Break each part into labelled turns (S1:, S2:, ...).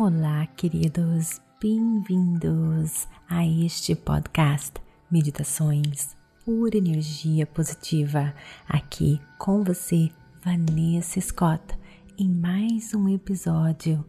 S1: Olá, queridos, bem-vindos a este podcast Meditações Pura Energia Positiva. Aqui com você, Vanessa Scott, em mais um episódio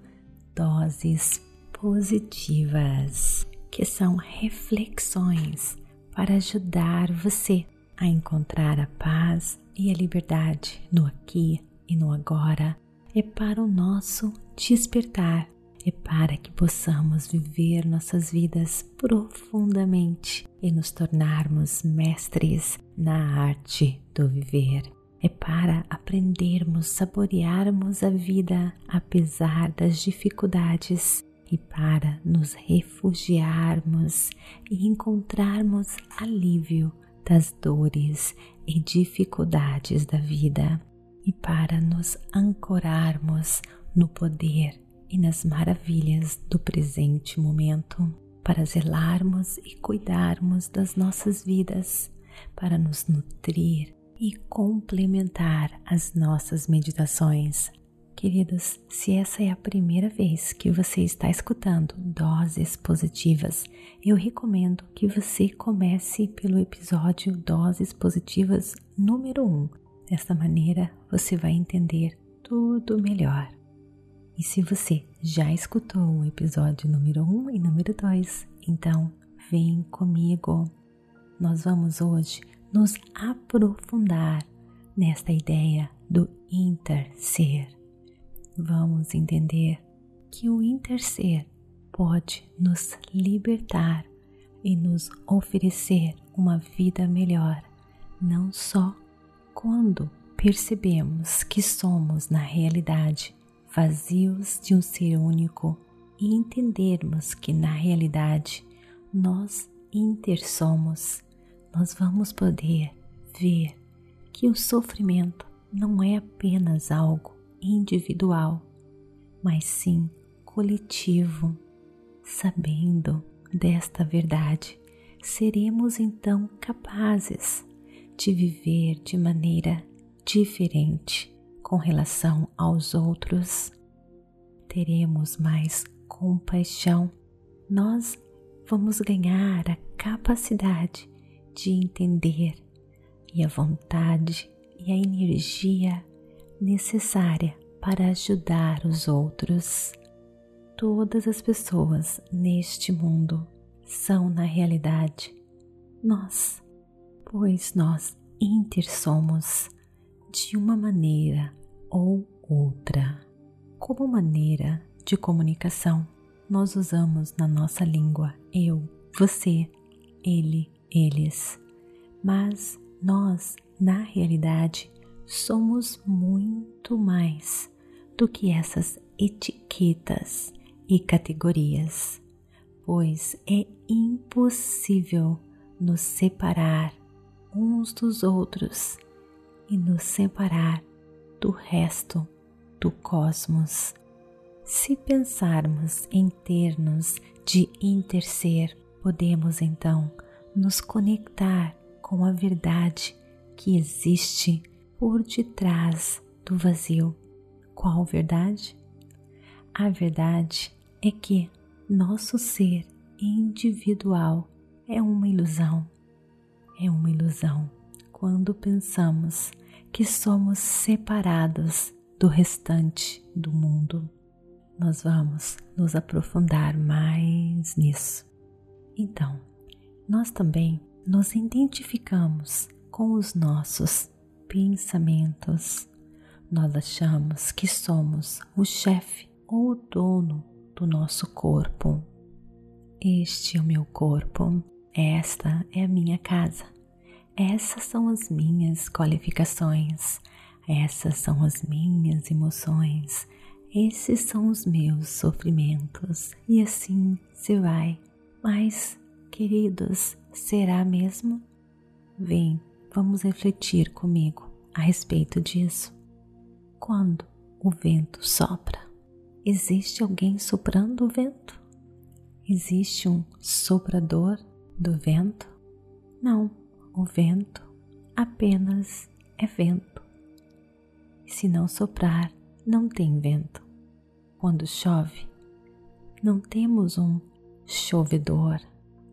S1: Doses Positivas, que são reflexões para ajudar você a encontrar a paz e a liberdade no aqui e no agora. É para o nosso despertar é para que possamos viver nossas vidas profundamente e nos tornarmos mestres na arte do viver. É para aprendermos, saborearmos a vida apesar das dificuldades e para nos refugiarmos e encontrarmos alívio das dores e dificuldades da vida e para nos ancorarmos no poder e nas maravilhas do presente momento, para zelarmos e cuidarmos das nossas vidas, para nos nutrir e complementar as nossas meditações. Queridos, se essa é a primeira vez que você está escutando Doses Positivas, eu recomendo que você comece pelo episódio Doses Positivas número 1. Desta maneira você vai entender tudo melhor. E se você já escutou o episódio número 1 e número 2, então vem comigo. Nós vamos hoje nos aprofundar nesta ideia do interser. Vamos entender que o interser pode nos libertar e nos oferecer uma vida melhor, não só quando percebemos que somos na realidade vazios de um ser único e entendermos que na realidade nós intersomos, nós vamos poder ver que o sofrimento não é apenas algo individual, mas sim coletivo. Sabendo desta verdade, seremos então capazes de viver de maneira diferente com relação aos outros, teremos mais compaixão, nós vamos ganhar a capacidade de entender e a vontade e a energia necessária para ajudar os outros. Todas as pessoas neste mundo são, na realidade, nós, pois nós intersomos de uma maneira ou outra. Como maneira de comunicação, nós usamos na nossa língua eu, você, ele, eles, mas nós, na realidade, somos muito mais do que essas etiquetas e categorias, pois é impossível nos separar uns dos outros e nos separar do resto do cosmos. Se pensarmos em termos de interser, podemos então nos conectar com a verdade que existe por detrás do vazio. Qual verdade? A verdade é que nosso ser individual é uma ilusão. É uma ilusão quando pensamos que somos separados do restante do mundo. Nós vamos nos aprofundar mais nisso. Então, nós também nos identificamos com os nossos pensamentos. Nós achamos que somos o chefe ou o dono do nosso corpo. Este é o meu corpo, esta é a minha casa essas são as minhas qualificações, essas são as minhas emoções, esses são os meus sofrimentos, e assim se vai. Mas, queridos, será mesmo? Vem, vamos refletir comigo a respeito disso. Quando o vento sopra, existe alguém soprando o vento? Existe um soprador do vento? Não, o vento apenas é vento. Se não soprar, não tem vento. Quando chove, Não temos um chovedor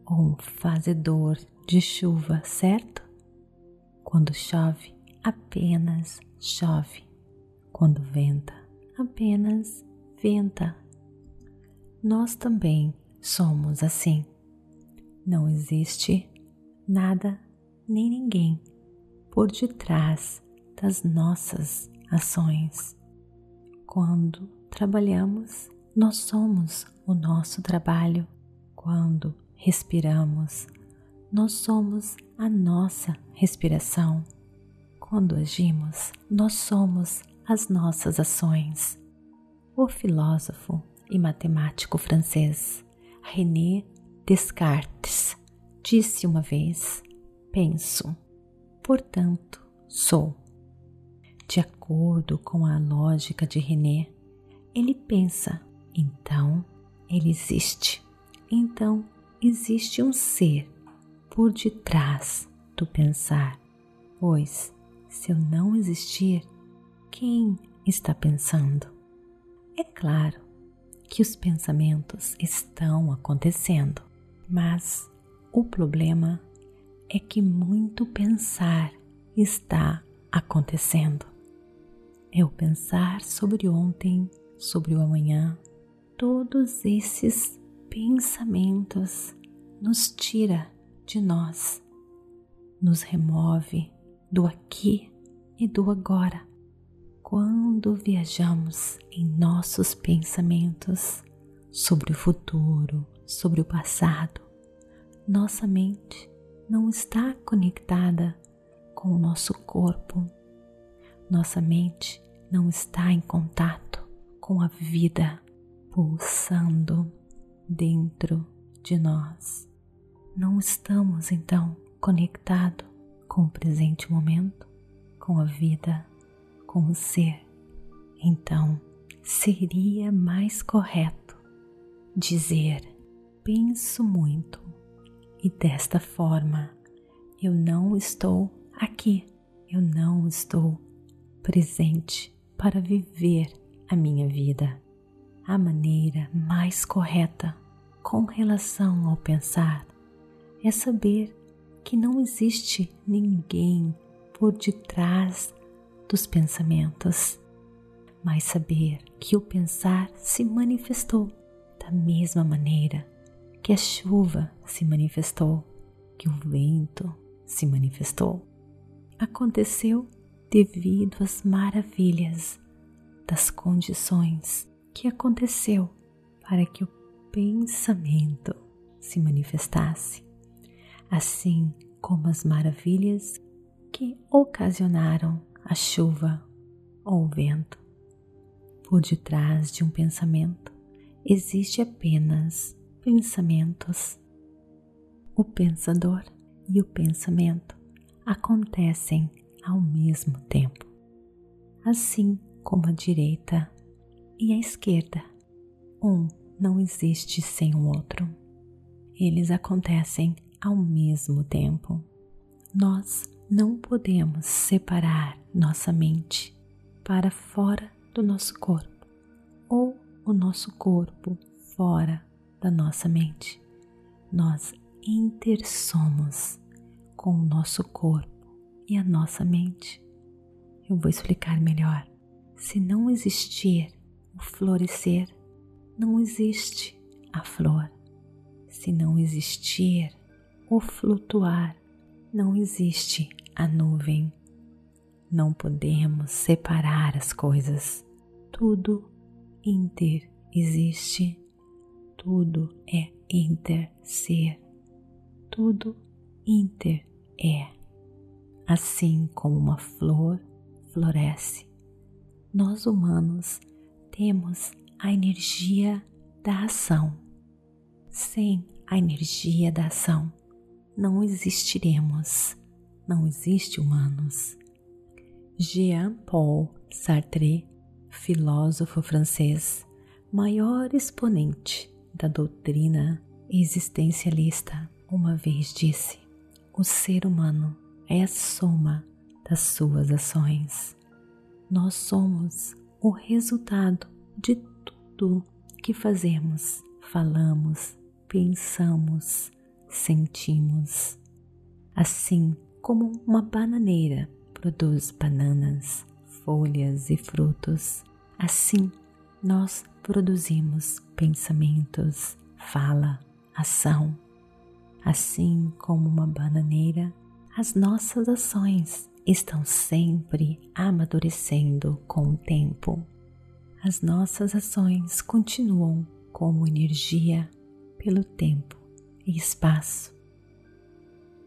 S1: ou um fazedor de chuva, certo? Quando chove, apenas chove. Quando venta, apenas venta. Nós também somos assim. Não existe nada nem ninguém por detrás das nossas ações. Quando trabalhamos, nós somos o nosso trabalho. Quando respiramos, nós somos a nossa respiração. Quando agimos, nós somos as nossas ações. O filósofo e matemático francês René Descartes disse uma vez: Penso, portanto sou. De acordo com a lógica de René, ele pensa, então ele existe. Então existe um ser por detrás do pensar, pois se eu não existir, quem está pensando? É claro que os pensamentos estão acontecendo, mas o problema é que muito pensar está acontecendo. É o pensar sobre ontem, sobre o amanhã. Todos esses pensamentos nos tira de nós, nos remove do aqui e do agora. Quando viajamos em nossos pensamentos sobre o futuro, sobre o passado, nossa mente não está conectada com o nosso corpo. Nossa mente não está em contato com a vida pulsando dentro de nós. Não estamos então conectados com o presente momento, com a vida, com o ser. Então, seria mais correto dizer: penso muito e desta forma eu não estou aqui, eu não estou presente para viver a minha vida. A maneira mais correta com relação ao pensar é saber que não existe ninguém por detrás dos pensamentos, mas saber que o pensar se manifestou da mesma maneira que a chuva se manifestou, que o vento se manifestou. Aconteceu devido às maravilhas das condições que aconteceu para que o pensamento se manifestasse, assim como as maravilhas que ocasionaram a chuva ou o vento. Por detrás de um pensamento existe apenas pensamentos. O pensador e o pensamento acontecem ao mesmo tempo, assim como a direita e a esquerda. Um não existe sem o outro. Eles acontecem ao mesmo tempo. Nós não podemos separar nossa mente para fora do nosso corpo ou o nosso corpo fora da nossa mente. Nós intersomos com o nosso corpo e a nossa mente. Eu vou explicar melhor. Se não existir o florescer, não existe a flor. Se não existir o flutuar, não existe a nuvem. Não podemos separar as coisas. Tudo inter existe tudo é inter-ser, tudo inter é. Assim como uma flor floresce, nós humanos temos a energia da ação. Sem a energia da ação, não existiremos, não existe humanos. Jean-Paul Sartre, filósofo francês, maior exponente da doutrina existencialista uma vez disse: o ser humano é a soma das suas ações. Nós somos o resultado de tudo que fazemos falamos, pensamos, sentimos. Assim como uma bananeira produz bananas, folhas e frutos, assim nós produzimos pensamentos, fala, ação. Assim como uma bananeira, as nossas ações estão sempre amadurecendo com o tempo. As nossas ações continuam como energia pelo tempo e espaço.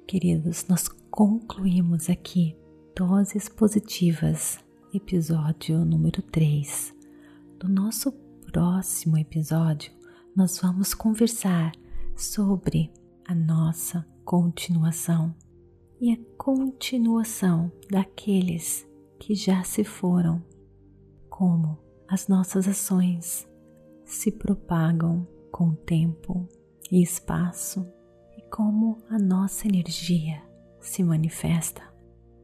S1: Queridos, nós concluímos aqui Doses Positivas, episódio número 3. No nosso próximo episódio, nós vamos conversar sobre a nossa continuação e a continuação daqueles que já se foram, como as nossas ações se propagam com tempo e espaço e como a nossa energia se manifesta.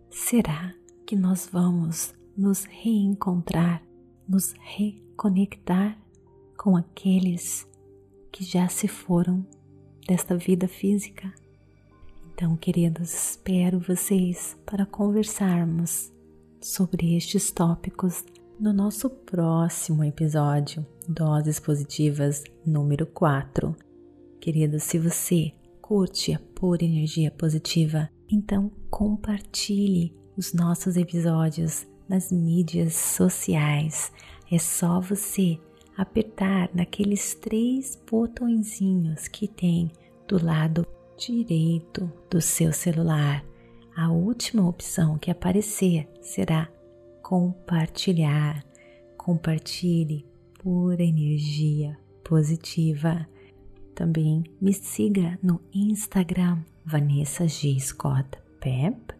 S1: Será que nós vamos nos reencontrar, nos reconectar com aqueles que já se foram desta vida física? Então, queridos, espero vocês para conversarmos sobre estes tópicos no nosso próximo episódio, Doses Positivas número 4. Queridos, se você curte a pura energia positiva, então compartilhe os nossos episódios nas mídias sociais. É só você apertar naqueles três botõezinhos que tem do lado direito do seu celular. A última opção que aparecer será compartilhar. Compartilhe pura energia positiva. Também me siga no Instagram Vanessa G. Scott Pep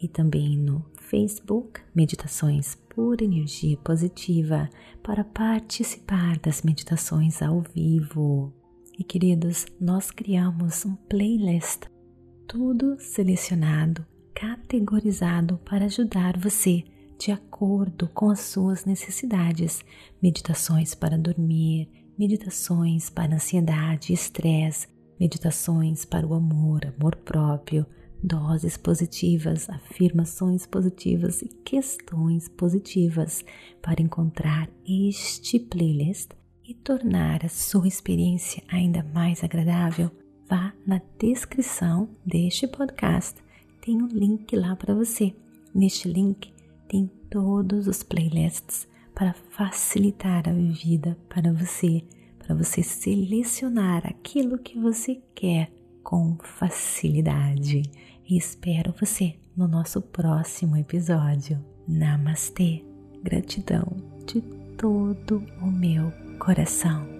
S1: e também no Facebook Meditações por Energia Positiva para participar das meditações ao vivo. E queridos, nós criamos um playlist, tudo selecionado, categorizado para ajudar você de acordo com as suas necessidades. Meditações para dormir, meditações para ansiedade estresse, meditações para o amor, amor próprio, doses positivas, afirmações positivas e questões positivas para encontrar este playlist e tornar a sua experiência ainda mais agradável, vá na descrição deste podcast. Tem um link lá para você. Neste link tem todos os playlists para facilitar a vida para você, para você selecionar aquilo que você quer com facilidade. E espero você no nosso próximo episódio. Namastê! Gratidão de todo o meu coração.